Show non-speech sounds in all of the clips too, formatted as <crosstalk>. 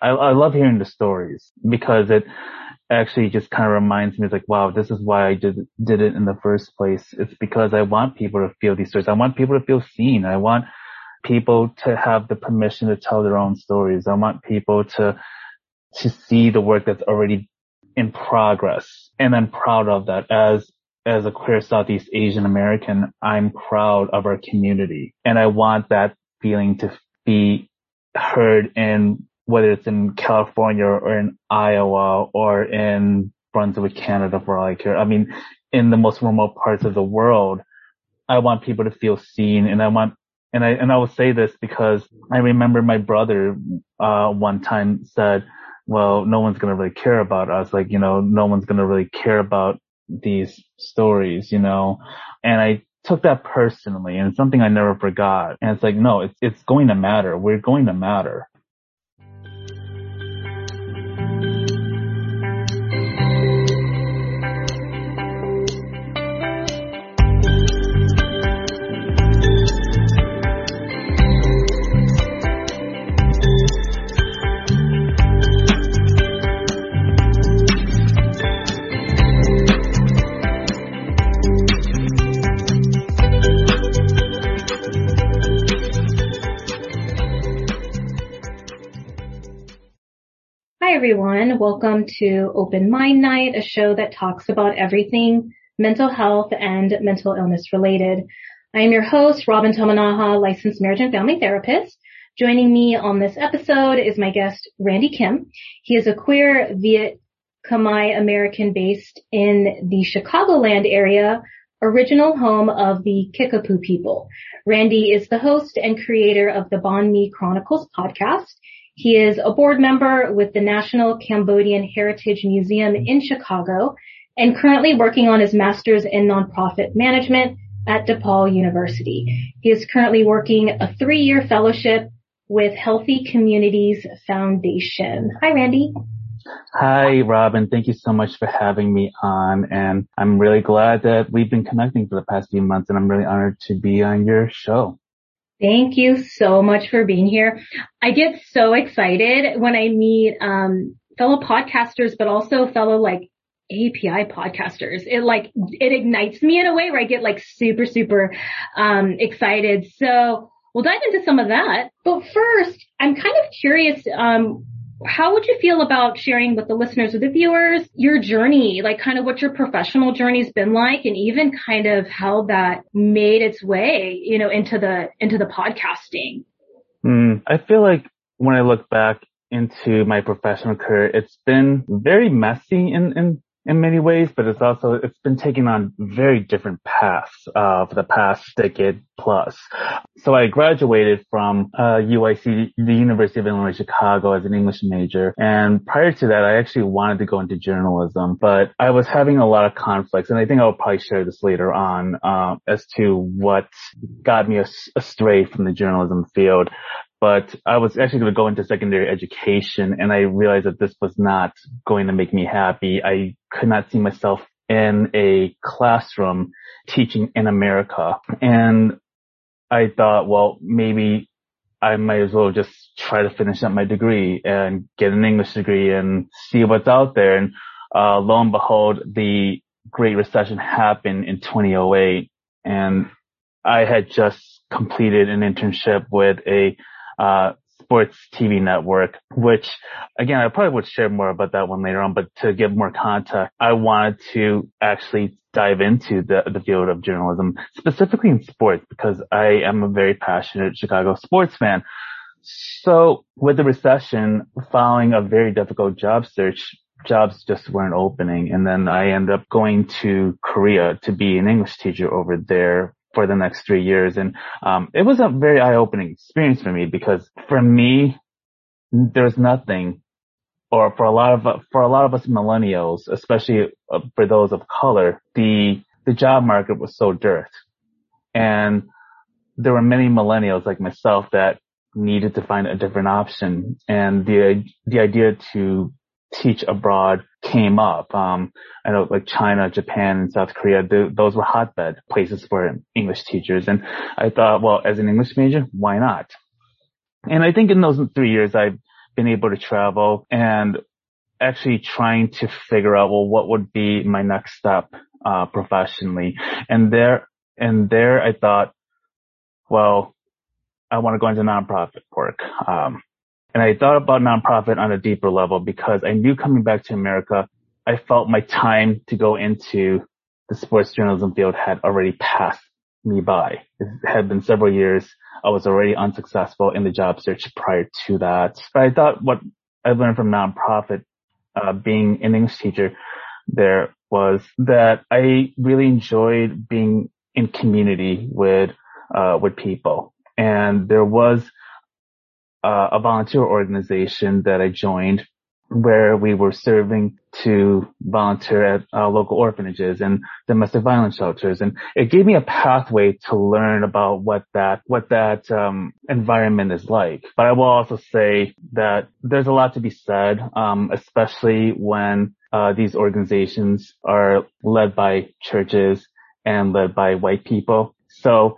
I, I love hearing the stories because it actually just kind of reminds me, it's like, wow, this is why I did, did it in the first place. It's because I want people to feel these stories. I want people to feel seen. I want people to have the permission to tell their own stories. I want people to, to see the work that's already in progress. And I'm proud of that as, as a queer Southeast Asian American. I'm proud of our community and I want that feeling to be heard in whether it's in California or in Iowa or in Brunswick, Canada, for all I care. I mean, in the most remote parts of the world, I want people to feel seen and I want, and I, and I will say this because I remember my brother, uh, one time said, well, no one's going to really care about us. Like, you know, no one's going to really care about these stories, you know, and I took that personally and it's something I never forgot. And it's like, no, it's, it's going to matter. We're going to matter. Everyone. Welcome to Open Mind Night, a show that talks about everything mental health and mental illness related. I am your host, Robin Tamanaha, licensed marriage and family therapist. Joining me on this episode is my guest, Randy Kim. He is a queer Viet Khmer American based in the Chicagoland area, original home of the Kickapoo people. Randy is the host and creator of the Banh Mi Chronicles podcast. He is a board member with the National Cambodian Heritage Museum in Chicago and currently working on his master's in nonprofit management at DePaul University. He is currently working a three-year fellowship with Healthy Communities Foundation. Hi, Randy. Hi, Robin. Thank you so much for having me on. And I'm really glad that we've been connecting for the past few months and I'm really honored to be on your show. Thank you so much for being here. I get so excited when I meet um, fellow podcasters, but also fellow like API podcasters. It like it ignites me in a way where I get like super super um, excited. So we'll dive into some of that. But first, I'm kind of curious. Um, how would you feel about sharing with the listeners, with the viewers, your journey, like kind of what your professional journey's been like and even kind of how that made its way, you know, into the, into the podcasting? Mm, I feel like when I look back into my professional career, it's been very messy in, in in many ways, but it's also, it's been taking on very different paths, uh, for the past decade plus. So I graduated from, uh, UIC, the University of Illinois Chicago as an English major. And prior to that, I actually wanted to go into journalism, but I was having a lot of conflicts. And I think I'll probably share this later on, uh, as to what got me astray from the journalism field but I was actually going to go into secondary education and I realized that this was not going to make me happy. I could not see myself in a classroom teaching in America. And I thought, well, maybe I might as well just try to finish up my degree and get an English degree and see what's out there. And, uh, lo and behold, the Great Recession happened in 2008 and I had just completed an internship with a uh, sports TV network, which again, I probably would share more about that one later on, but to give more context, I wanted to actually dive into the, the field of journalism, specifically in sports, because I am a very passionate Chicago sports fan. So with the recession, following a very difficult job search, jobs just weren't opening. And then I ended up going to Korea to be an English teacher over there for the next three years. And, um, it was a very eye-opening experience for me because for me, there's nothing or for a lot of, for a lot of us millennials, especially uh, for those of color, the, the job market was so dirt. And there were many millennials like myself that needed to find a different option. And the, the idea to teach abroad came up. Um, I know like China, Japan, and South Korea, those were hotbed places for English teachers. And I thought, well, as an English major, why not? And I think in those three years, I've been able to travel and actually trying to figure out, well, what would be my next step, uh, professionally. And there, and there I thought, well, I want to go into nonprofit work. Um, and I thought about nonprofit on a deeper level because I knew coming back to America, I felt my time to go into the sports journalism field had already passed me by. It had been several years. I was already unsuccessful in the job search prior to that. But I thought what I learned from nonprofit, uh, being an English teacher there was that I really enjoyed being in community with, uh, with people. And there was uh, a volunteer organization that I joined where we were serving to volunteer at uh, local orphanages and domestic violence shelters. And it gave me a pathway to learn about what that what that um, environment is like. But i will also say that there's a lot to be said um, especially when uh, these organizations are led by churches and led by white people. So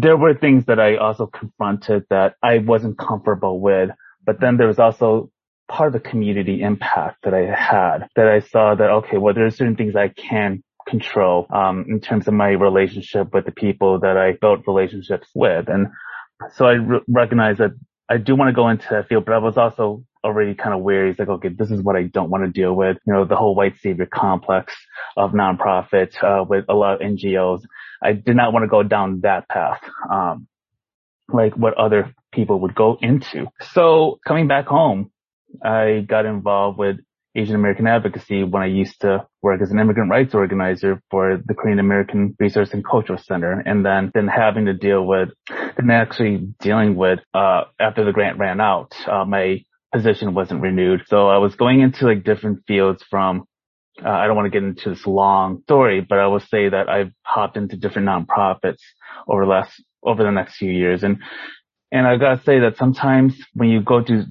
there were things that I also confronted that I wasn't comfortable with, but then there was also part of the community impact that I had that I saw that, okay, well, there's certain things I can control, um, in terms of my relationship with the people that I built relationships with. And so I re- recognized that I do want to go into that field, but I was also already kind of wary. It's like, okay, this is what I don't want to deal with. You know, the whole white savior complex of nonprofits, uh, with a lot of NGOs. I did not want to go down that path, um, like what other people would go into. So coming back home, I got involved with Asian American advocacy when I used to work as an immigrant rights organizer for the Korean American Resource and Cultural Center and then, then having to deal with, then actually dealing with, uh, after the grant ran out, uh, my position wasn't renewed. So I was going into like different fields from uh, I don't want to get into this long story, but I will say that I've hopped into different nonprofits over the last, over the next few years. And, and I gotta say that sometimes when you go through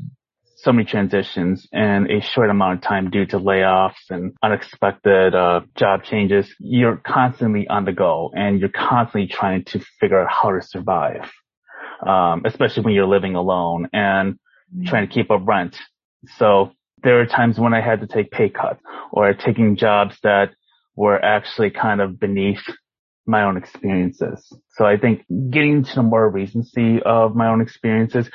so many transitions in a short amount of time due to layoffs and unexpected, uh, job changes, you're constantly on the go and you're constantly trying to figure out how to survive. Um, especially when you're living alone and trying to keep up rent. So there were times when I had to take pay cuts or taking jobs that were actually kind of beneath my own experiences. So I think getting to the more recency of my own experiences,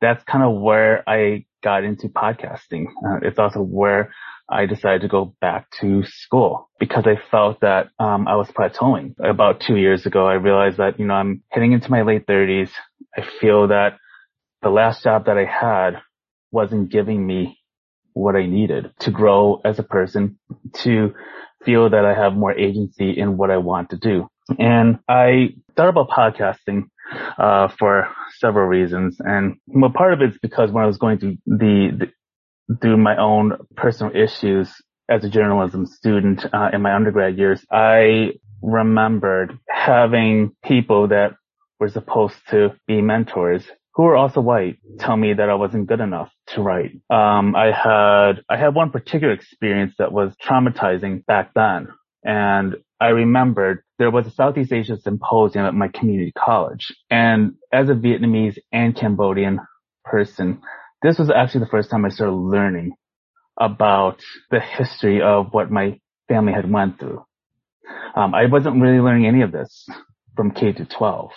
that's kind of where I got into podcasting. Uh, it's also where I decided to go back to school because I felt that um, I was plateauing. About two years ago, I realized that you know I'm heading into my late 30s. I feel that the last job that I had wasn't giving me what I needed to grow as a person, to feel that I have more agency in what I want to do. And I thought about podcasting uh, for several reasons, and well, part of it's because when I was going through the, the through my own personal issues as a journalism student uh, in my undergrad years, I remembered having people that were supposed to be mentors who were also white tell me that I wasn't good enough to write. Um, I had, I had one particular experience that was traumatizing back then. And I remembered there was a Southeast Asia symposium at my community college. And as a Vietnamese and Cambodian person, this was actually the first time I started learning about the history of what my family had went through. Um, I wasn't really learning any of this from K to 12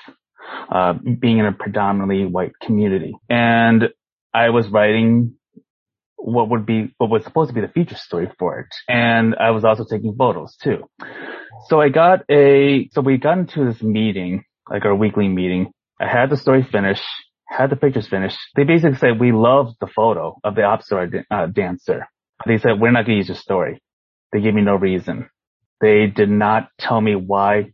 uh, being in a predominantly white community. And I was writing what would be, what was supposed to be the feature story for it. And I was also taking photos too. So I got a, so we got into this meeting, like our weekly meeting. I had the story finished, had the pictures finished. They basically said, we love the photo of the opera uh, dancer. They said, we're not going to use your story. They gave me no reason. They did not tell me why.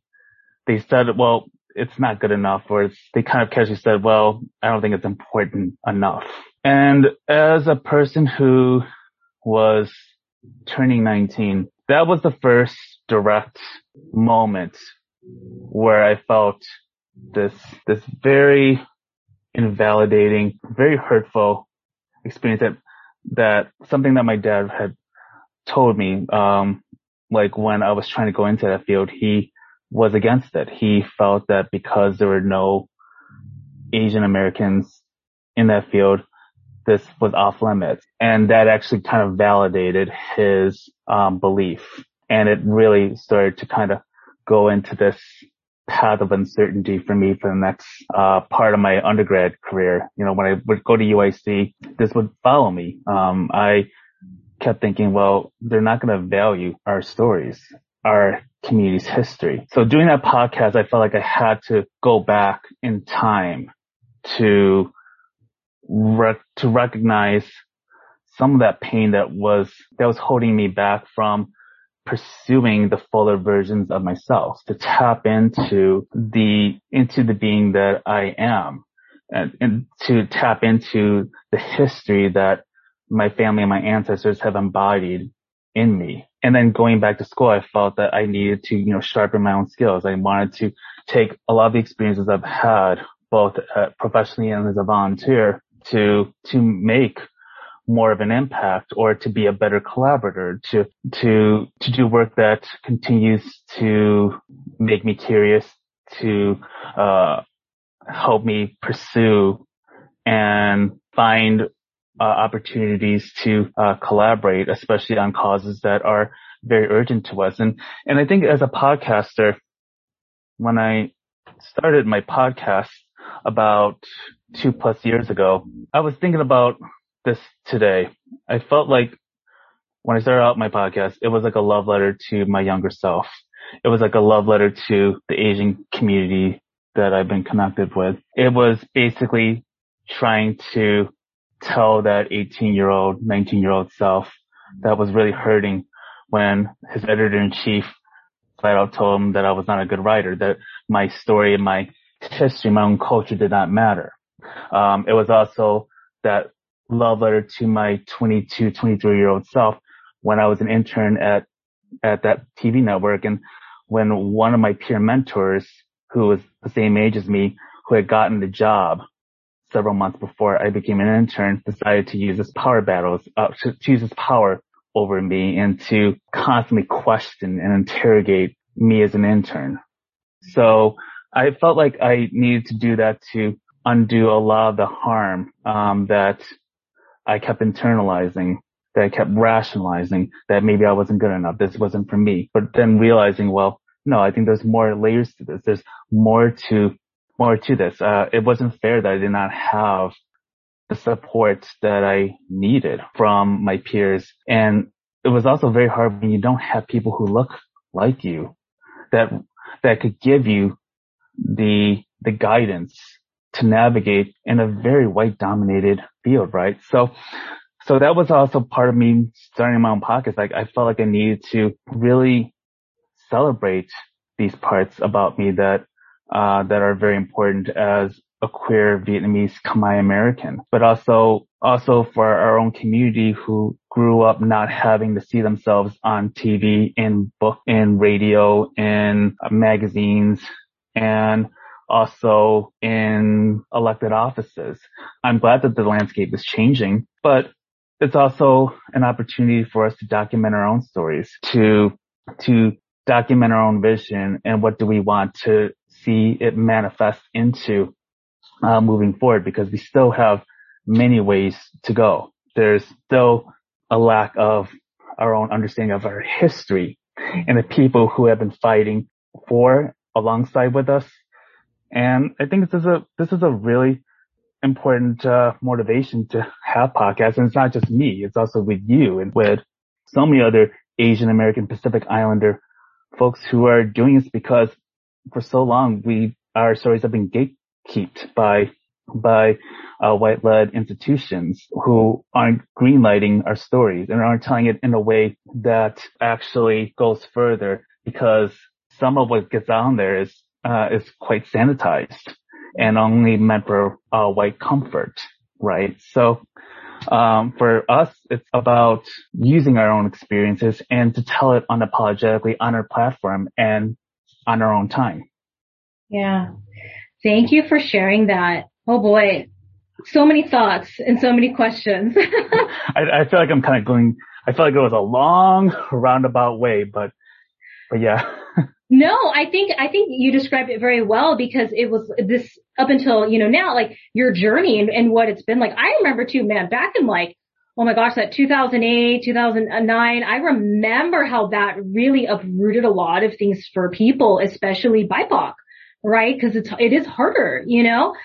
They said, well, it's not good enough or they kind of casually said, well, I don't think it's important enough. And as a person who was turning 19, that was the first direct moment where I felt this, this very invalidating, very hurtful experience that, that something that my dad had told me, um, like when I was trying to go into that field, he was against it. He felt that because there were no Asian Americans in that field, this was off limits. And that actually kind of validated his um, belief. And it really started to kind of go into this path of uncertainty for me for the next uh, part of my undergrad career. You know, when I would go to UIC, this would follow me. Um, I kept thinking, well, they're not going to value our stories, our community's history. So doing that podcast, I felt like I had to go back in time to to recognize some of that pain that was that was holding me back from pursuing the fuller versions of myself, to tap into the into the being that I am, and, and to tap into the history that my family and my ancestors have embodied in me. And then going back to school, I felt that I needed to, you know, sharpen my own skills. I wanted to take a lot of the experiences I've had, both uh, professionally and as a volunteer, to to make more of an impact or to be a better collaborator, to to to do work that continues to make me curious, to uh, help me pursue and find uh, opportunities to uh, collaborate, especially on causes that are very urgent to us. And and I think as a podcaster, when I started my podcast about two plus years ago, I was thinking about this today. I felt like when I started out my podcast, it was like a love letter to my younger self. It was like a love letter to the Asian community that I've been connected with. It was basically trying to tell that 18 year old, 19 year old self that was really hurting when his editor in chief flat out told him that I was not a good writer, that my story and my history, my own culture did not matter. Um, it was also that love letter to my 22, 23 year old self when I was an intern at, at that TV network. And when one of my peer mentors who was the same age as me, who had gotten the job several months before I became an intern, decided to use his power battles, uh, to, to use his power over me and to constantly question and interrogate me as an intern. So I felt like I needed to do that to undo a lot of the harm um, that I kept internalizing, that I kept rationalizing that maybe I wasn't good enough. This wasn't for me. But then realizing, well, no, I think there's more layers to this. There's more to more to this. Uh, it wasn't fair that I did not have the support that I needed from my peers. And it was also very hard when you don't have people who look like you that, that could give you the, the guidance to navigate in a very white dominated field, right? So, so that was also part of me starting my own podcast. Like I felt like I needed to really celebrate these parts about me that, uh, that are very important as a queer Vietnamese Khmer American, but also, also for our own community who grew up not having to see themselves on TV, in book, in radio, in magazines, and also in elected offices. I'm glad that the landscape is changing, but it's also an opportunity for us to document our own stories, to, to document our own vision and what do we want to see it manifest into uh, moving forward because we still have many ways to go. There's still a lack of our own understanding of our history and the people who have been fighting for alongside with us. And I think this is a, this is a really important, uh, motivation to have podcasts. And it's not just me. It's also with you and with so many other Asian American Pacific Islander folks who are doing this because for so long we, our stories have been gatekept by, by, uh, white-led institutions who aren't greenlighting our stories and aren't telling it in a way that actually goes further because some of what gets on there is uh, is quite sanitized and only meant for uh, white comfort, right? So um, for us, it's about using our own experiences and to tell it unapologetically on our platform and on our own time. Yeah. Thank you for sharing that. Oh boy. So many thoughts and so many questions. <laughs> I, I feel like I'm kind of going, I feel like it was a long <laughs> roundabout way, but, but yeah. <laughs> No, I think, I think you described it very well because it was this up until, you know, now, like your journey and, and what it's been like. I remember too, man, back in like, oh my gosh, that 2008, 2009, I remember how that really uprooted a lot of things for people, especially BIPOC, right? Cause it's, it is harder, you know?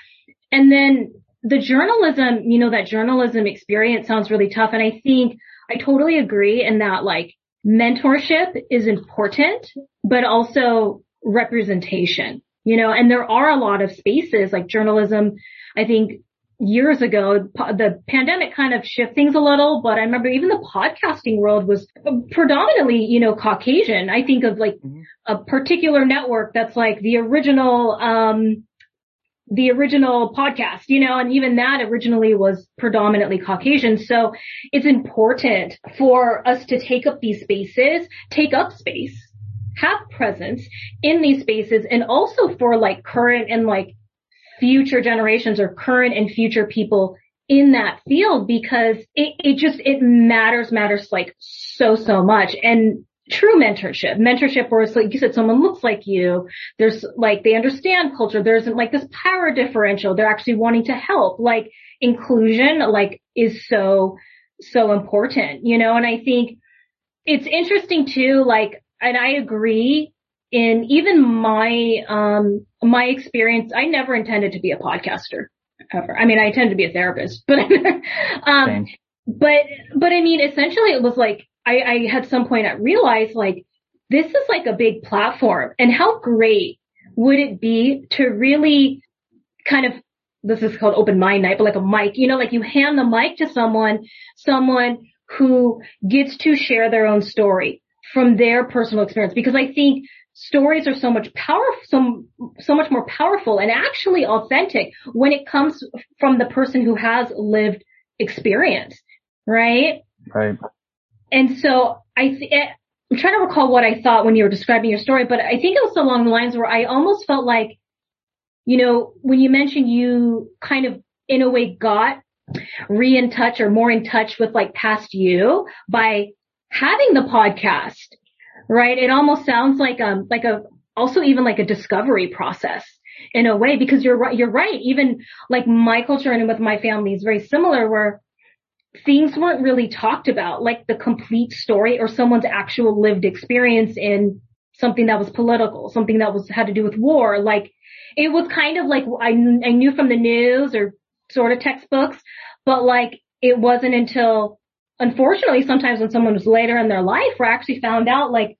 And then the journalism, you know, that journalism experience sounds really tough. And I think I totally agree in that like mentorship is important, but also representation, you know, and there are a lot of spaces like journalism. I think years ago, the pandemic kind of shift things a little, but I remember even the podcasting world was predominantly, you know, Caucasian. I think of like mm-hmm. a particular network that's like the original, um, the original podcast, you know, and even that originally was predominantly Caucasian. So it's important for us to take up these spaces, take up space, have presence in these spaces and also for like current and like future generations or current and future people in that field because it, it just, it matters, matters like so, so much. And true mentorship, mentorship where it's like you said, someone looks like you. There's like, they understand culture. There isn't like this power differential. They're actually wanting to help. Like inclusion, like is so, so important, you know, and I think it's interesting too, like, and I agree in even my, um, my experience, I never intended to be a podcaster ever. I mean, I intended to be a therapist, <laughs> but, um, but, but I mean, essentially it was like, I, I had some point I realized like, this is like a big platform and how great would it be to really kind of this is called open mind night, but like a mic, you know, like you hand the mic to someone, someone who gets to share their own story from their personal experience. Because I think stories are so much powerful, so, so much more powerful and actually authentic when it comes from the person who has lived experience, right? Right. And so I, th- eh, I'm trying to recall what I thought when you were describing your story, but I think it was along the lines where I almost felt like, you know, when you mentioned you kind of in a way got re in touch or more in touch with like past you by having the podcast, right? It almost sounds like um like a also even like a discovery process in a way because you're right you're right even like my culture and with my family is very similar where things weren't really talked about, like the complete story or someone's actual lived experience in something that was political, something that was had to do with war. Like it was kind of like I, I knew from the news or sort of textbooks, but like it wasn't until unfortunately sometimes when someone was later in their life I actually found out like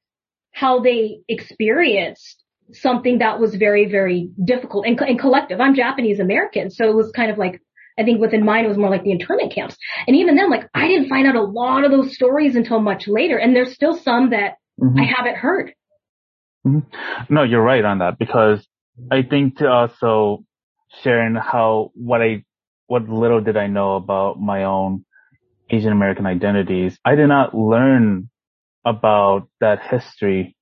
how they experienced something that was very, very difficult and, and collective. I'm Japanese American, so it was kind of like I think within mine it was more like the internment camps. And even then, like I didn't find out a lot of those stories until much later. And there's still some that mm-hmm. I haven't heard. Mm-hmm. No, you're right on that because I think to also sharing how what I what little did I know about my own Asian American identities, I did not learn about that history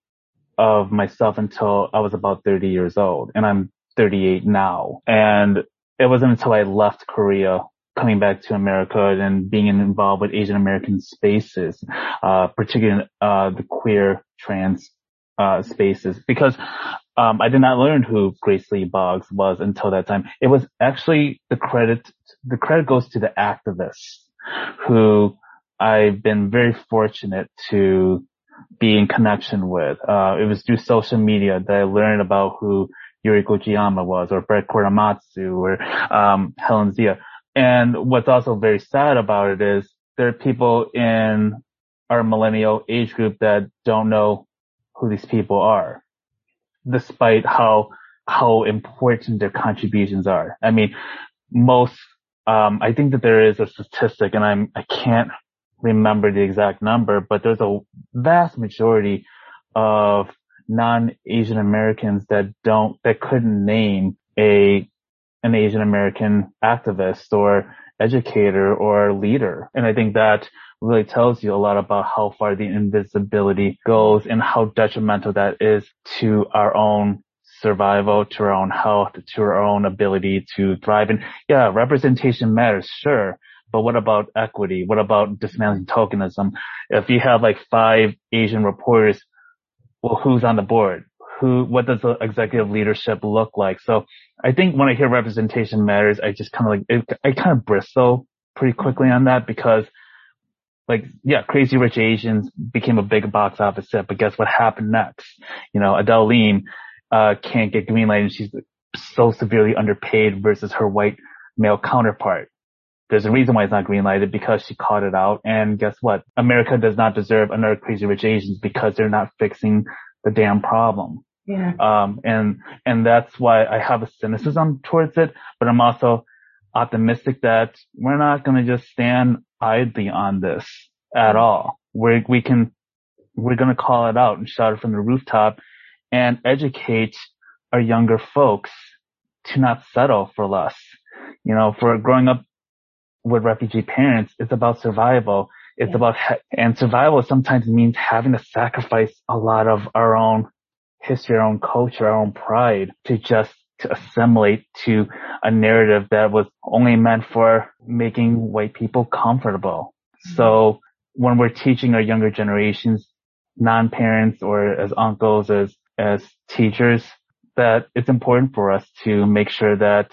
of myself until I was about 30 years old and I'm 38 now. And it wasn't until I left Korea coming back to America and being involved with Asian American spaces, uh, particularly uh, the queer trans uh, spaces, because um, I did not learn who Grace Lee Boggs was until that time. It was actually the credit. The credit goes to the activists who I've been very fortunate to be in connection with. Uh, it was through social media that I learned about who Yuri Kochiyama was, or Fred Korematsu, or um, Helen Zia. And what's also very sad about it is there are people in our millennial age group that don't know who these people are, despite how how important their contributions are. I mean, most um, I think that there is a statistic, and I'm I can't remember the exact number, but there's a vast majority of non-Asian Americans that don't, that couldn't name a, an Asian American activist or educator or leader. And I think that really tells you a lot about how far the invisibility goes and how detrimental that is to our own survival, to our own health, to our own ability to thrive. And yeah, representation matters, sure. But what about equity? What about dismantling tokenism? If you have like five Asian reporters well, who's on the board? who, what does the executive leadership look like? So I think when I hear representation matters, I just kind of like, it, I kind of bristle pretty quickly on that because like, yeah, Crazy Rich Asians became a big box office hit, but guess what happened next? You know, Adele Lim, uh, can't get green light and she's so severely underpaid versus her white male counterpart. There's a reason why it's not green lighted because she caught it out. And guess what? America does not deserve another Crazy Rich Asians because they're not fixing the damn problem. Yeah. Um, and, and that's why I have a cynicism towards it, but I'm also optimistic that we're not going to just stand idly on this at all. we we can, we're going to call it out and shout it from the rooftop and educate our younger folks to not settle for less. You know, for growing up with refugee parents, it's about survival. It's yeah. about, and survival sometimes means having to sacrifice a lot of our own history, our own culture, our own pride to just to assimilate to a narrative that was only meant for making white people comfortable. Mm-hmm. So when we're teaching our younger generations, non-parents or as uncles, as, as teachers, that it's important for us to make sure that,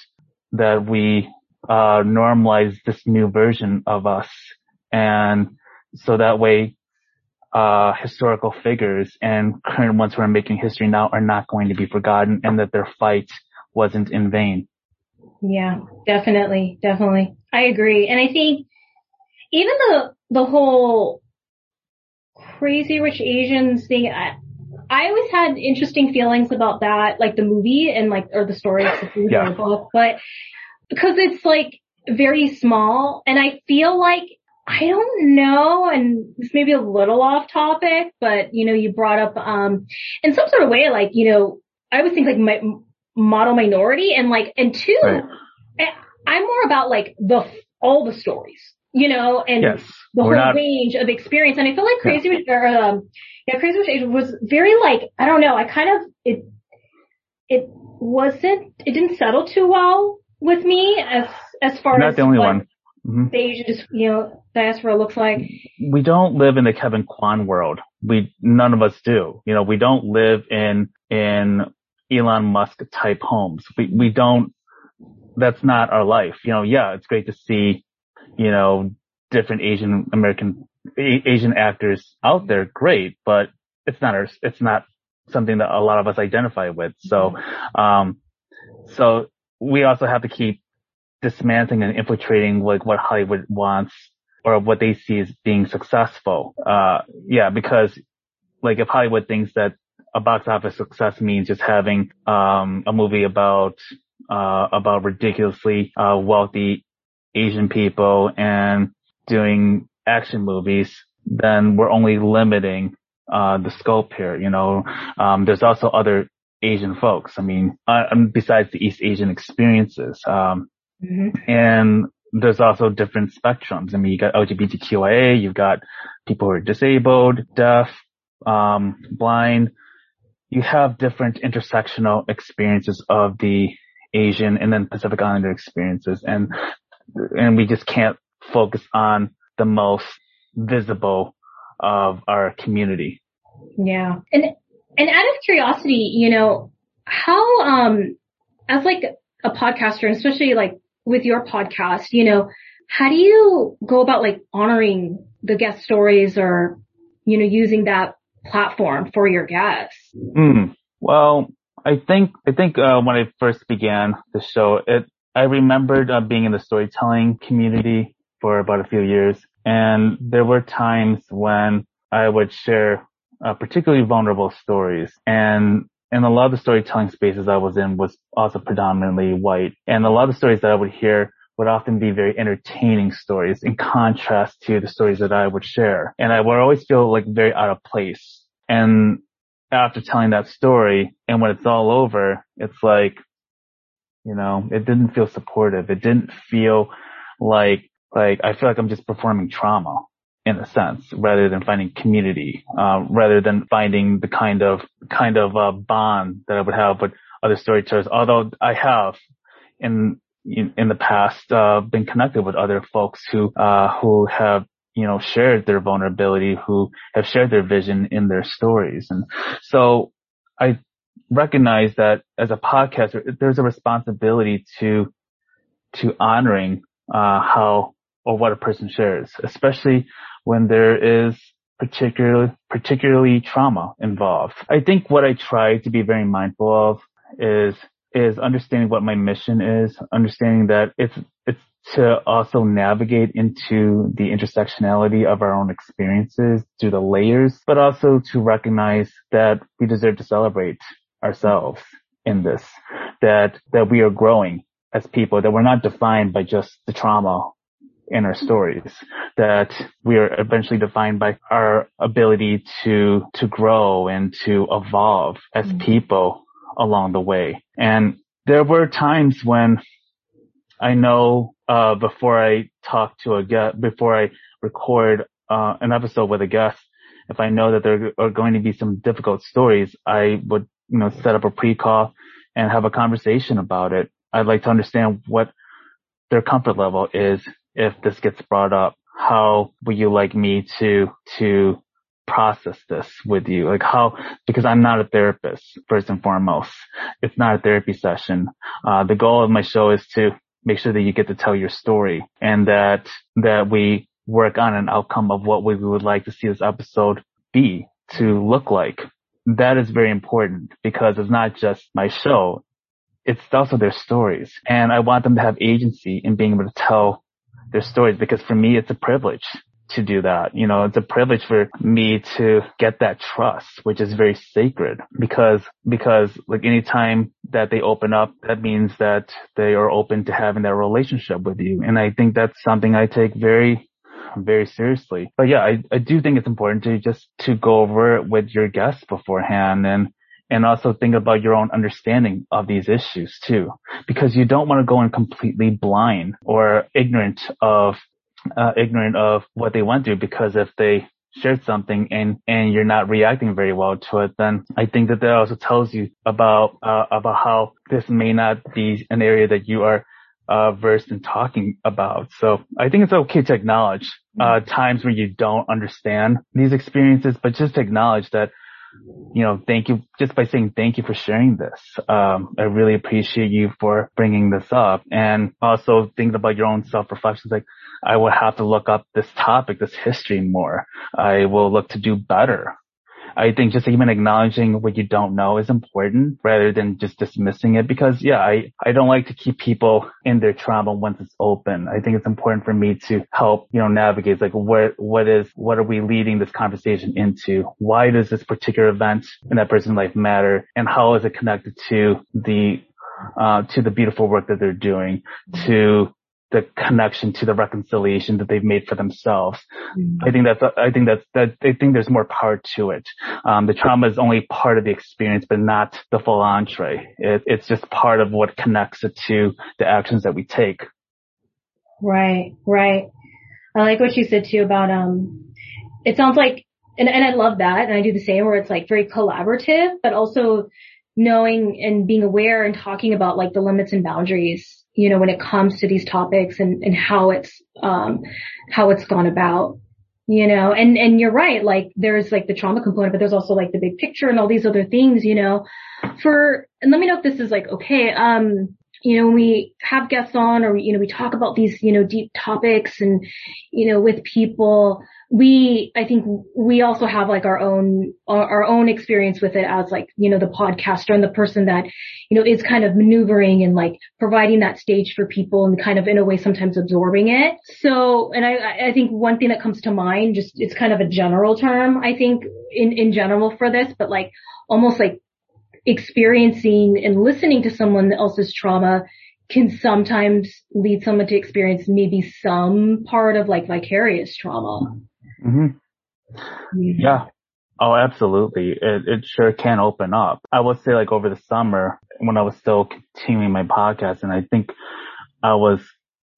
that we, uh, normalize this new version of us. And so that way, uh, historical figures and current ones who are making history now are not going to be forgotten and that their fight wasn't in vain. Yeah, definitely, definitely. I agree. And I think even the, the whole crazy rich Asians thing, I, I always had interesting feelings about that, like the movie and like, or the story, of the yeah. book, but because it's like very small and I feel like I don't know, and this may be a little off topic, but you know, you brought up, um, in some sort of way, like, you know, I always think like my, model minority and like, and two, right. I'm more about like the, all the stories, you know, and yes. the We're whole not... range of experience. And I feel like Crazy yeah. or, um, yeah, Crazy Rich Asians was very like, I don't know, I kind of, it, it wasn't, it didn't settle too well with me as, as far not as the only one. Mm-hmm. the Asian, you know, diaspora looks like. We don't live in the Kevin Kwan world. We, none of us do. You know, we don't live in, in Elon Musk type homes. We, we don't, that's not our life. You know, yeah, it's great to see, you know, different Asian American, A- Asian actors out there. Great, but it's not our, it's not something that a lot of us identify with. So, um, so we also have to keep dismantling and infiltrating like what Hollywood wants or what they see as being successful. Uh, yeah, because like if Hollywood thinks that a box office success means just having um, a movie about uh, about ridiculously uh, wealthy Asian people and doing action movies, then we're only limiting uh, the scope here. You know, um, there's also other Asian folks. I mean, uh, besides the East Asian experiences, um, mm-hmm. and there's also different spectrums. I mean, you got LGBTQIA, you've got people who are disabled, deaf, um, blind, you have different intersectional experiences of the Asian and then Pacific Islander experiences and, and we just can't focus on the most visible of our community. Yeah. And, and out of curiosity, you know, how, um, as like a podcaster, especially like with your podcast, you know, how do you go about like honoring the guest stories or, you know, using that platform for your guests? Mm, well, I think I think uh, when I first began the show, it I remembered uh, being in the storytelling community for about a few years, and there were times when I would share uh, particularly vulnerable stories, and and a lot of the storytelling spaces I was in was also predominantly white, and a lot of the stories that I would hear would often be very entertaining stories in contrast to the stories that I would share. And I would always feel like very out of place. And after telling that story and when it's all over, it's like, you know, it didn't feel supportive. It didn't feel like, like I feel like I'm just performing trauma in a sense rather than finding community, uh, rather than finding the kind of, kind of, uh, bond that I would have with other storytellers. Although I have in in, in the past uh, been connected with other folks who uh, who have you know shared their vulnerability, who have shared their vision in their stories, and so I recognize that as a podcaster, there's a responsibility to, to honoring, uh, how or what a person shares, especially when there is particularly, particularly trauma involved. I think what I try to be very mindful of is, is understanding what my mission is, understanding that it's, it's to also navigate into the intersectionality of our own experiences through the layers, but also to recognize that we deserve to celebrate ourselves in this, that, that we are growing as people, that we're not defined by just the trauma in our stories, that we are eventually defined by our ability to, to grow and to evolve as mm-hmm. people along the way. And there were times when I know, uh, before I talk to a guest, before I record, uh, an episode with a guest, if I know that there are going to be some difficult stories, I would, you know, set up a pre-call and have a conversation about it. I'd like to understand what their comfort level is if this gets brought up, how would you like me to, to process this with you? Like how, because I'm not a therapist, first and foremost. It's not a therapy session. Uh, the goal of my show is to make sure that you get to tell your story and that, that we work on an outcome of what we would like to see this episode be to look like. That is very important because it's not just my show. It's also their stories and I want them to have agency in being able to tell their stories because for me, it's a privilege to do that. You know, it's a privilege for me to get that trust, which is very sacred because, because like any time that they open up, that means that they are open to having that relationship with you. And I think that's something I take very, very seriously. But yeah, I, I do think it's important to just to go over it with your guests beforehand and and also think about your own understanding of these issues too, because you don't want to go in completely blind or ignorant of, uh, ignorant of what they went through because if they shared something and, and you're not reacting very well to it, then I think that that also tells you about, uh, about how this may not be an area that you are uh, versed in talking about. So I think it's okay to acknowledge uh, times where you don't understand these experiences, but just acknowledge that you know, thank you just by saying thank you for sharing this. Um, I really appreciate you for bringing this up and also think about your own self reflections. Like I will have to look up this topic, this history more. I will look to do better. I think just even acknowledging what you don't know is important rather than just dismissing it because yeah, I, I don't like to keep people in their trauma once it's open. I think it's important for me to help, you know, navigate like what, what is, what are we leading this conversation into? Why does this particular event in that person's life matter? And how is it connected to the uh, to the beautiful work that they're doing, to the connection to the reconciliation that they've made for themselves. Mm-hmm. I think that's, I think that's, that, I think there's more power to it. Um, the trauma is only part of the experience, but not the full entree. It, it's just part of what connects it to the actions that we take. Right, right. I like what you said too about, um, it sounds like, and, and I love that, and I do the same where it's like very collaborative, but also knowing and being aware and talking about like the limits and boundaries you know, when it comes to these topics and, and how it's, um, how it's gone about, you know, and, and you're right. Like there's like the trauma component, but there's also like the big picture and all these other things, you know, for, and let me know if this is like, okay, um, you know, when we have guests on or, you know, we talk about these, you know, deep topics and, you know, with people, we, I think we also have like our own, our, own experience with it as like, you know, the podcaster and the person that, you know, is kind of maneuvering and like providing that stage for people and kind of in a way sometimes absorbing it. So, and I, I think one thing that comes to mind, just, it's kind of a general term, I think in, in general for this, but like almost like experiencing and listening to someone else's trauma can sometimes lead someone to experience maybe some part of like vicarious trauma. Mm-hmm. Yeah. Oh, absolutely. It, it sure can open up. I would say like over the summer when I was still continuing my podcast and I think I was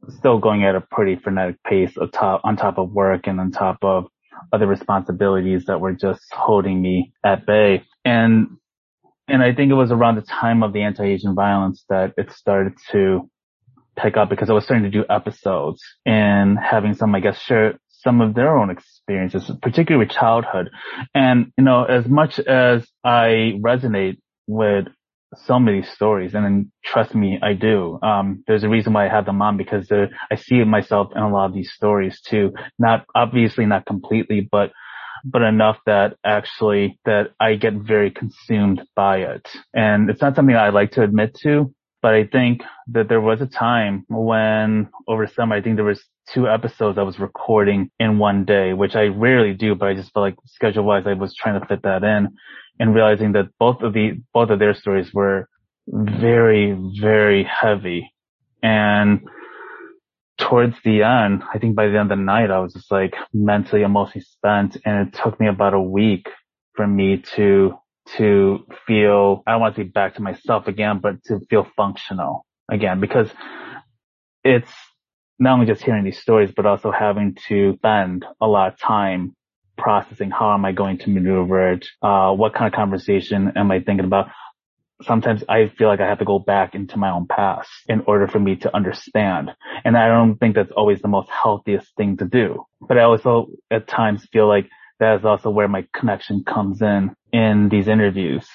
still going at a pretty frenetic pace of top, on top of work and on top of other responsibilities that were just holding me at bay. And, and I think it was around the time of the anti-Asian violence that it started to pick up because I was starting to do episodes and having some, I guess, share some of their own experiences, particularly with childhood. And, you know, as much as I resonate with so many stories and trust me, I do. Um, there's a reason why I have them on because I see myself in a lot of these stories too. Not obviously not completely, but but enough that actually that I get very consumed by it. And it's not something I like to admit to, but I think that there was a time when over summer, I think there was two episodes I was recording in one day, which I rarely do, but I just felt like schedule wise, I was trying to fit that in and realizing that both of the, both of their stories were very, very heavy. And towards the end, I think by the end of the night, I was just like mentally, emotionally spent. And it took me about a week for me to, to feel, I don't want to be back to myself again, but to feel functional again, because it's not only just hearing these stories, but also having to spend a lot of time processing how am I going to maneuver it? Uh, what kind of conversation am I thinking about? Sometimes I feel like I have to go back into my own past in order for me to understand. And I don't think that's always the most healthiest thing to do. But I also at times feel like that is also where my connection comes in in these interviews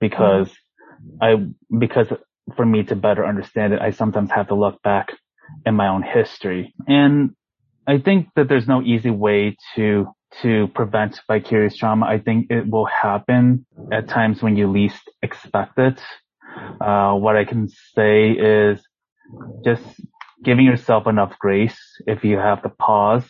because I, because for me to better understand it, I sometimes have to look back in my own history. And I think that there's no easy way to to prevent vicarious trauma. I think it will happen at times when you least expect it. Uh, what I can say is just giving yourself enough grace if you have to pause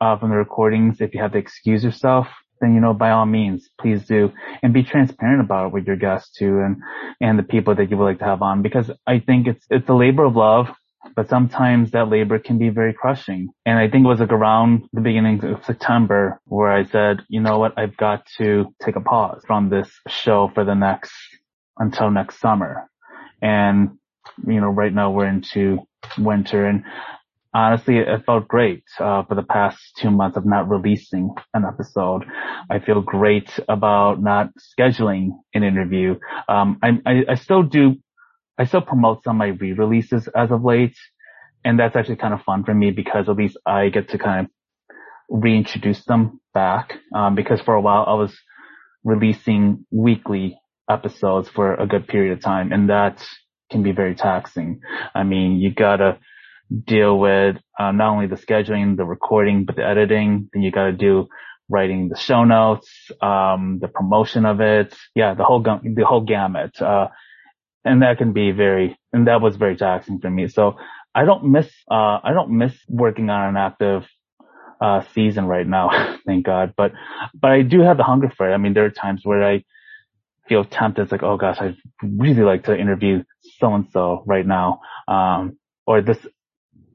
uh, from the recordings, if you have to excuse yourself, then you know by all means please do and be transparent about it with your guests too and and the people that you would like to have on because I think it's it's a labor of love but sometimes that labor can be very crushing. And I think it was like around the beginning of September where I said, you know what, I've got to take a pause from this show for the next, until next summer. And, you know, right now we're into winter and honestly, it felt great uh, for the past two months of not releasing an episode. I feel great about not scheduling an interview. Um, I, I, I, still do I still promote some of my re-releases as of late. And that's actually kind of fun for me because at least I get to kind of reintroduce them back. Um, because for a while I was releasing weekly episodes for a good period of time and that can be very taxing. I mean, you gotta deal with uh, not only the scheduling, the recording, but the editing. Then you gotta do writing the show notes, um, the promotion of it. Yeah, the whole, the whole gamut. Uh, and that can be very, and that was very taxing for me. So I don't miss, uh, I don't miss working on an active, uh, season right now, <laughs> thank God. But, but I do have the hunger for it. I mean, there are times where I feel tempted. It's like, oh gosh, I'd really like to interview so and so right now. Um, or this,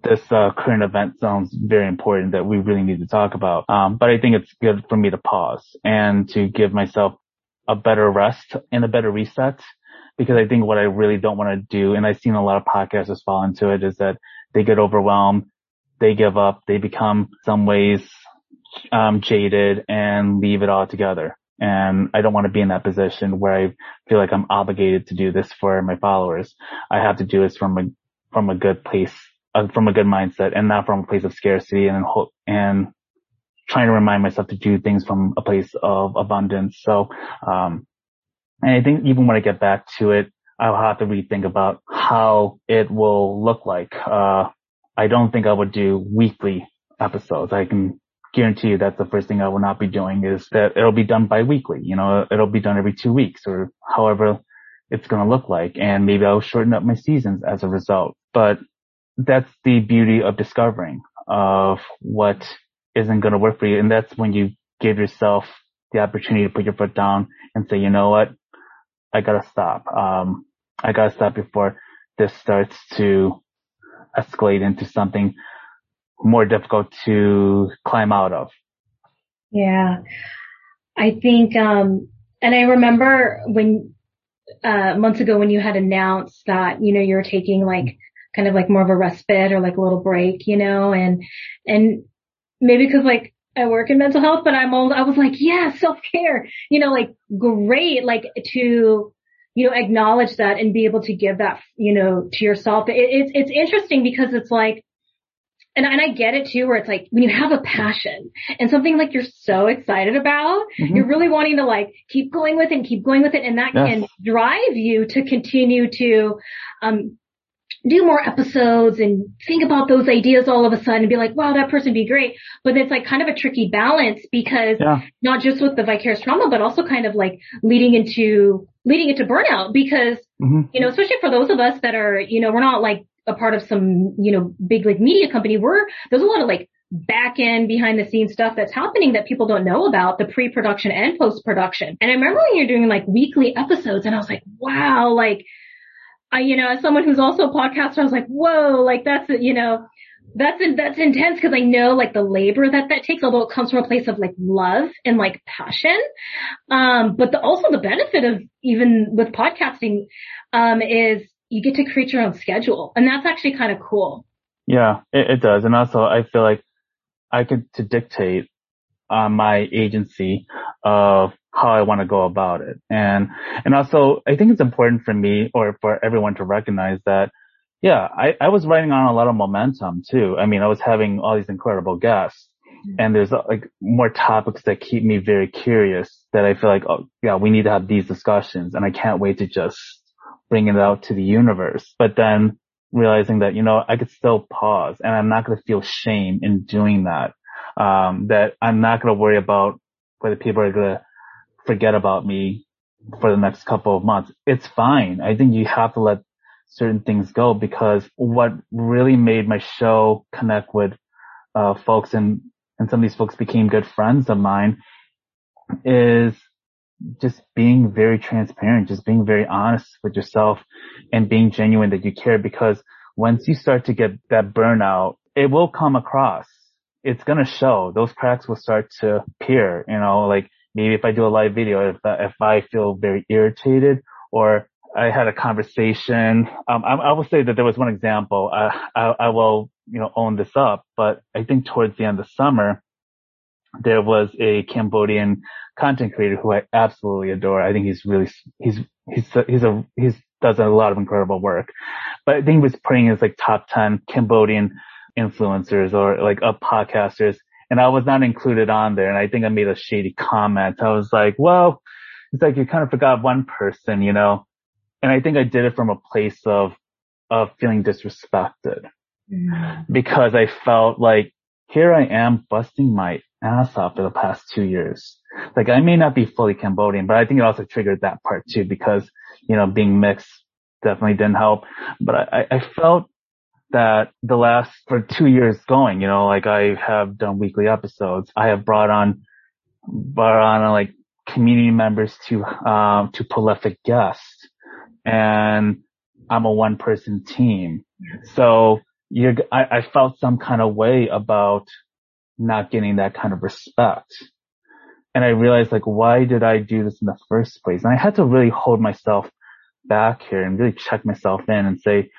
this uh, current event sounds very important that we really need to talk about. Um, but I think it's good for me to pause and to give myself a better rest and a better reset because I think what I really don't want to do, and I've seen a lot of podcasters fall into it, is that they get overwhelmed, they give up, they become some ways um, jaded and leave it all together. And I don't want to be in that position where I feel like I'm obligated to do this for my followers. I have to do this from a from a good place, uh, from a good mindset, and not from a place of scarcity and hope, and trying to remind myself to do things from a place of abundance. So um, and I think even when I get back to it, I'll have to rethink about how it will look like. Uh, I don't think I would do weekly episodes. I can guarantee you that's the first thing I will not be doing is that it'll be done bi-weekly. You know, it'll be done every two weeks or however it's going to look like. And maybe I'll shorten up my seasons as a result. But that's the beauty of discovering of what isn't going to work for you. And that's when you give yourself the opportunity to put your foot down and say, you know what? I gotta stop. Um, I gotta stop before this starts to escalate into something more difficult to climb out of. Yeah. I think, um, and I remember when, uh, months ago when you had announced that, you know, you're taking like kind of like more of a respite or like a little break, you know, and, and maybe cause like I work in mental health, but I'm all, I was like, yeah, self-care, you know, like great, like to, you know, acknowledge that and be able to give that, you know, to yourself. It, it's, it's interesting because it's like, and, and I get it too, where it's like when you have a passion and something like you're so excited about, mm-hmm. you're really wanting to like keep going with it and keep going with it. And that yes. can drive you to continue to, um, do more episodes and think about those ideas all of a sudden and be like, wow, that person would be great. But it's like kind of a tricky balance because yeah. not just with the vicarious trauma, but also kind of like leading into, leading into burnout because, mm-hmm. you know, especially for those of us that are, you know, we're not like a part of some, you know, big like media company, we're, there's a lot of like back end behind the scenes stuff that's happening that people don't know about the pre-production and post-production. And I remember when you're doing like weekly episodes and I was like, wow, like, I, you know, as someone who's also a podcaster, I was like, whoa, like that's, you know, that's, that's intense because I know like the labor that that takes, although it comes from a place of like love and like passion. Um, but the, also the benefit of even with podcasting, um, is you get to create your own schedule. And that's actually kind of cool. Yeah, it, it does. And also I feel like I get to dictate uh, my agency of how I want to go about it. And, and also I think it's important for me or for everyone to recognize that, yeah, I, I was writing on a lot of momentum too. I mean, I was having all these incredible guests mm-hmm. and there's like more topics that keep me very curious that I feel like, oh yeah, we need to have these discussions and I can't wait to just bring it out to the universe. But then realizing that, you know, I could still pause and I'm not going to feel shame in doing that. Um, that I'm not going to worry about whether people are going to forget about me for the next couple of months. It's fine. I think you have to let certain things go because what really made my show connect with, uh, folks and, and some of these folks became good friends of mine is just being very transparent, just being very honest with yourself and being genuine that you care because once you start to get that burnout, it will come across. It's going to show those cracks will start to appear, you know, like maybe if I do a live video, if, if I feel very irritated or I had a conversation, um, I, I, will say that there was one example. I, I, will, you know, own this up, but I think towards the end of summer, there was a Cambodian content creator who I absolutely adore. I think he's really, he's, he's, he's a, he's does a lot of incredible work, but I think he was putting his like top 10 Cambodian influencers or like up podcasters and I was not included on there. And I think I made a shady comment. I was like, well, it's like you kind of forgot one person, you know, and I think I did it from a place of, of feeling disrespected mm-hmm. because I felt like here I am busting my ass off for the past two years. Like I may not be fully Cambodian, but I think it also triggered that part too because, you know, being mixed definitely didn't help. But I, I felt that the last for two years going, you know, like I have done weekly episodes. I have brought on, brought on like community members to, um, to prolific guests and I'm a one person team. So you're, I, I felt some kind of way about not getting that kind of respect. And I realized like, why did I do this in the first place? And I had to really hold myself back here and really check myself in and say,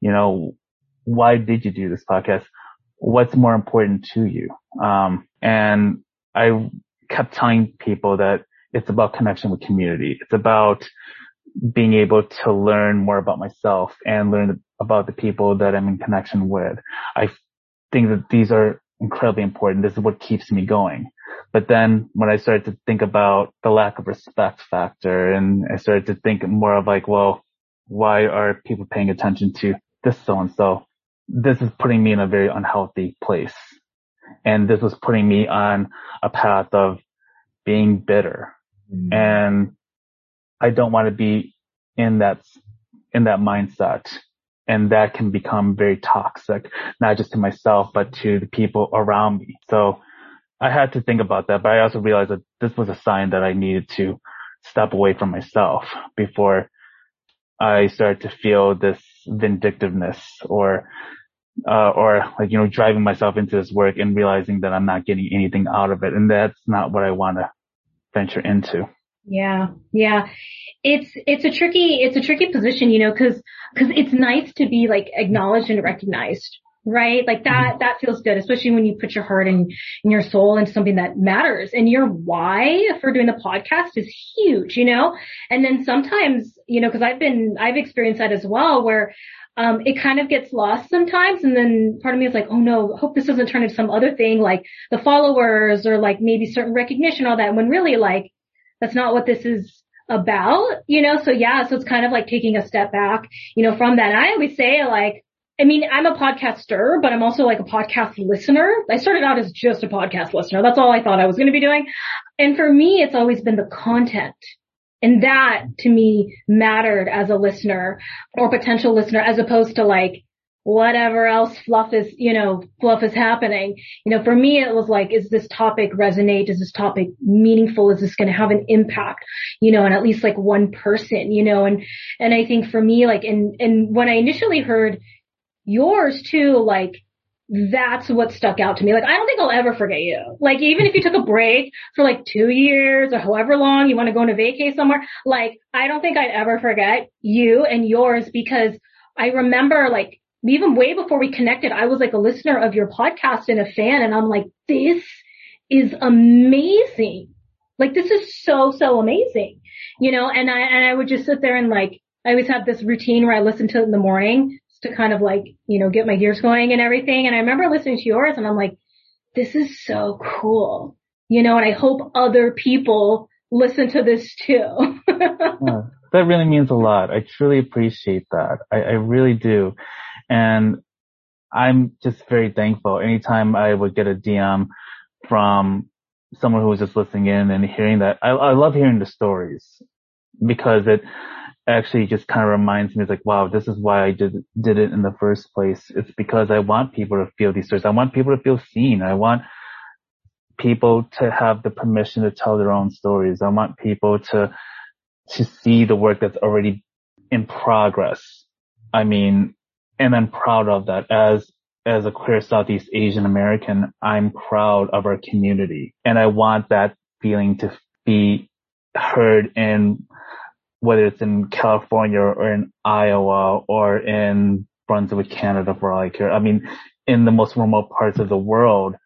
you know, why did you do this podcast? What's more important to you? Um, and I kept telling people that it's about connection with community. It's about being able to learn more about myself and learn about the people that I'm in connection with. I think that these are incredibly important. This is what keeps me going. But then when I started to think about the lack of respect factor and I started to think more of like, well, why are people paying attention to this so and so? This is putting me in a very unhealthy place. And this was putting me on a path of being bitter. Mm-hmm. And I don't want to be in that, in that mindset and that can become very toxic, not just to myself, but to the people around me. So I had to think about that, but I also realized that this was a sign that I needed to step away from myself before I started to feel this vindictiveness or, uh, or like, you know, driving myself into this work and realizing that I'm not getting anything out of it. And that's not what I want to venture into. Yeah. Yeah. It's, it's a tricky, it's a tricky position, you know, cause, cause it's nice to be like acknowledged and recognized, right? Like that, mm-hmm. that feels good, especially when you put your heart and, and your soul into something that matters and your why for doing the podcast is huge, you know? And then sometimes, you know, cause I've been, I've experienced that as well where um, it kind of gets lost sometimes. And then part of me is like, oh no, hope this doesn't turn into some other thing like the followers or like maybe certain recognition, all that. When really like that's not what this is about, you know? So yeah, so it's kind of like taking a step back, you know, from that. And I always say like, I mean, I'm a podcaster, but I'm also like a podcast listener. I started out as just a podcast listener. That's all I thought I was going to be doing. And for me, it's always been the content and that to me mattered as a listener or potential listener as opposed to like whatever else fluff is, you know, fluff is happening. You know, for me, it was like, is this topic resonate? Is this topic meaningful? Is this going to have an impact, you know, on at least like one person, you know, and, and I think for me, like, and, and when I initially heard yours too, like, that's what stuck out to me. Like, I don't think I'll ever forget you. Like, even if you took a break for like two years or however long you want to go on a vacay somewhere, like, I don't think I'd ever forget you and yours because I remember like, even way before we connected, I was like a listener of your podcast and a fan and I'm like, this is amazing. Like, this is so, so amazing, you know, and I, and I would just sit there and like, I always have this routine where I listen to it in the morning to kind of like, you know, get my gears going and everything. And I remember listening to yours and I'm like, this is so cool, you know, and I hope other people listen to this too. <laughs> yeah, that really means a lot. I truly appreciate that. I, I really do. And I'm just very thankful. Anytime I would get a DM from someone who was just listening in and hearing that, I, I love hearing the stories because it, actually just kind of reminds me, it's like, wow, this is why I did, did it in the first place. It's because I want people to feel these stories. I want people to feel seen. I want people to have the permission to tell their own stories. I want people to, to see the work that's already in progress. I mean, and I'm proud of that as, as a queer Southeast Asian American, I'm proud of our community and I want that feeling to be heard in whether it's in California or in Iowa or in Brunswick, Canada, for all I care. I mean, in the most remote parts of the world,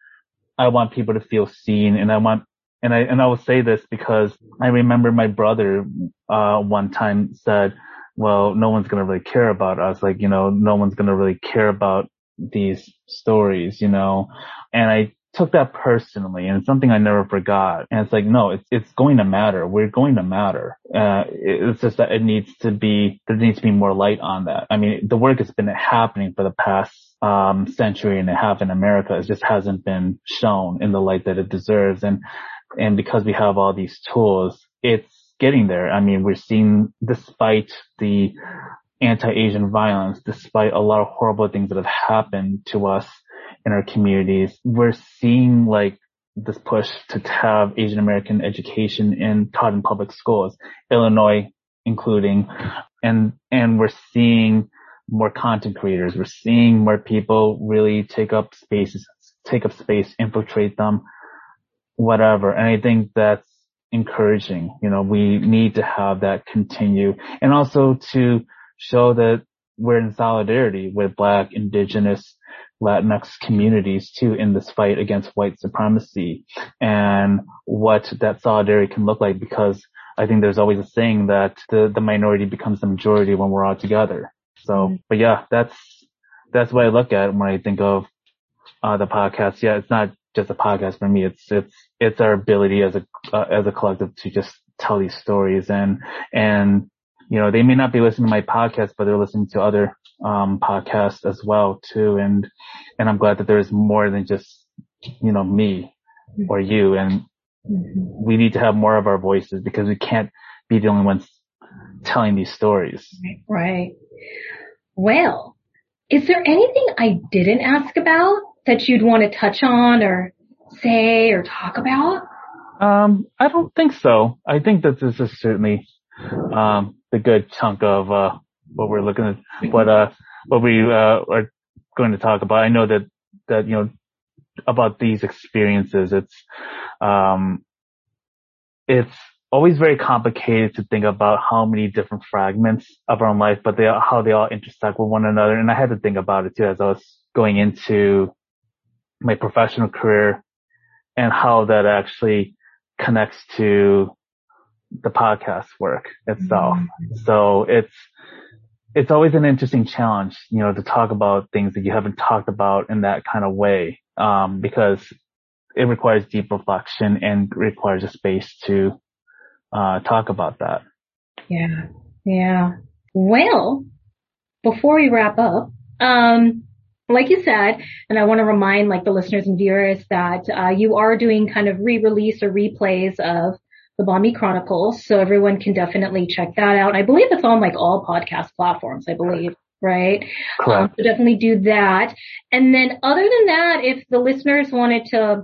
I want people to feel seen and I want, and I, and I will say this because I remember my brother, uh, one time said, well, no one's going to really care about us. Like, you know, no one's going to really care about these stories, you know, and I took that personally and it's something I never forgot. And it's like, no, it's, it's going to matter. We're going to matter. Uh, it's just that it needs to be, there needs to be more light on that. I mean, the work has been happening for the past, um, century and a half in America. It just hasn't been shown in the light that it deserves. And, and because we have all these tools, it's getting there. I mean, we're seeing despite the anti-Asian violence, despite a lot of horrible things that have happened to us, in our communities. We're seeing like this push to have Asian American education in taught in public schools, Illinois including, and, and we're seeing more content creators. We're seeing more people really take up spaces, take up space, infiltrate them, whatever. And I think that's encouraging. You know, we need to have that continue and also to show that we're in solidarity with black, indigenous, Latinx communities too in this fight against white supremacy and what that solidarity can look like because I think there's always a saying that the, the minority becomes the majority when we're all together. So, mm-hmm. but yeah, that's, that's what I look at when I think of, uh, the podcast. Yeah, it's not just a podcast for me. It's, it's, it's our ability as a, uh, as a collective to just tell these stories and, and, you know, they may not be listening to my podcast, but they're listening to other um, podcast as well too. And, and I'm glad that there's more than just, you know, me or you. And mm-hmm. we need to have more of our voices because we can't be the only ones telling these stories. Right. Well, is there anything I didn't ask about that you'd want to touch on or say or talk about? Um, I don't think so. I think that this is certainly, um, the good chunk of, uh, what we're looking at, what, uh, what we, uh, are going to talk about. I know that, that, you know, about these experiences, it's, um, it's always very complicated to think about how many different fragments of our own life, but they, how they all intersect with one another. And I had to think about it too as I was going into my professional career and how that actually connects to the podcast work itself. Mm-hmm. So it's, it's always an interesting challenge, you know, to talk about things that you haven't talked about in that kind of way, um, because it requires deep reflection and requires a space to uh, talk about that. Yeah, yeah. Well, before we wrap up, um, like you said, and I want to remind like the listeners and viewers that uh, you are doing kind of re-release or replays of the Mi Chronicles, so everyone can definitely check that out. I believe it's on like all podcast platforms. I believe. Right. Um, so definitely do that. And then other than that, if the listeners wanted to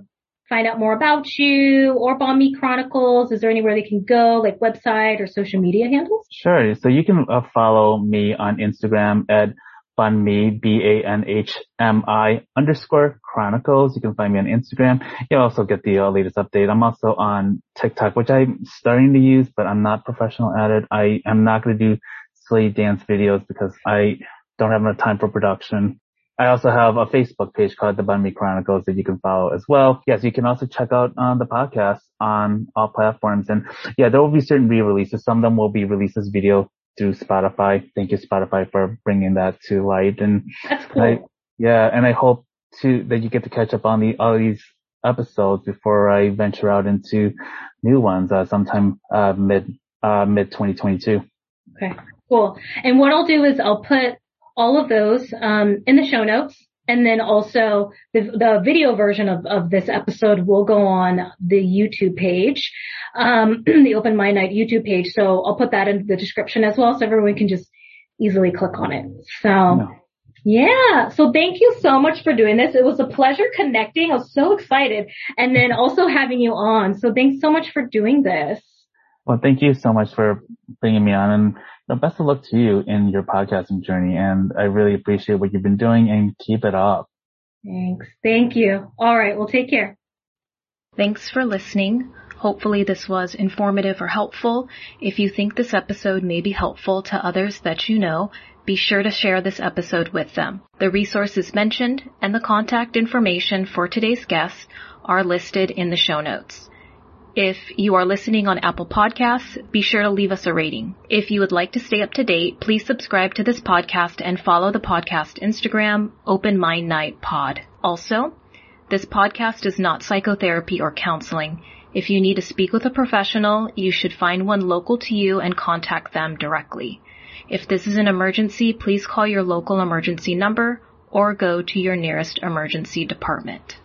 find out more about you or Mi Chronicles, is there anywhere they can go, like website or social media handles? Sure. So you can uh, follow me on Instagram at Banhmi, B-A-N-H-M-I underscore chronicles. You can find me on Instagram. You'll also get the uh, latest update. I'm also on TikTok, which I'm starting to use, but I'm not professional at it. I am not going to do silly dance videos because I don't have enough time for production. I also have a Facebook page called the Banh Mi Chronicles that you can follow as well. Yes, you can also check out um, the podcast on all platforms. And yeah, there will be certain re-releases. Some of them will be released as video through Spotify. Thank you, Spotify, for bringing that to light. And that's cool. I, yeah, and I hope to that you get to catch up on the all these episodes before I venture out into new ones uh, sometime uh, mid uh, mid 2022. Okay, cool. And what I'll do is I'll put all of those um, in the show notes. And then also the, the video version of, of this episode will go on the YouTube page, um, <clears throat> the Open Mind Night YouTube page. So I'll put that in the description as well so everyone can just easily click on it. So no. yeah. So thank you so much for doing this. It was a pleasure connecting. I was so excited and then also having you on. So thanks so much for doing this. Well, thank you so much for bringing me on and know, best of luck to you in your podcasting journey. And I really appreciate what you've been doing and keep it up. Thanks. Thank you. All right. Well, take care. Thanks for listening. Hopefully this was informative or helpful. If you think this episode may be helpful to others that you know, be sure to share this episode with them. The resources mentioned and the contact information for today's guests are listed in the show notes. If you are listening on Apple Podcasts, be sure to leave us a rating. If you would like to stay up to date, please subscribe to this podcast and follow the podcast Instagram, Open Mind Night Pod. Also, this podcast is not psychotherapy or counseling. If you need to speak with a professional, you should find one local to you and contact them directly. If this is an emergency, please call your local emergency number or go to your nearest emergency department.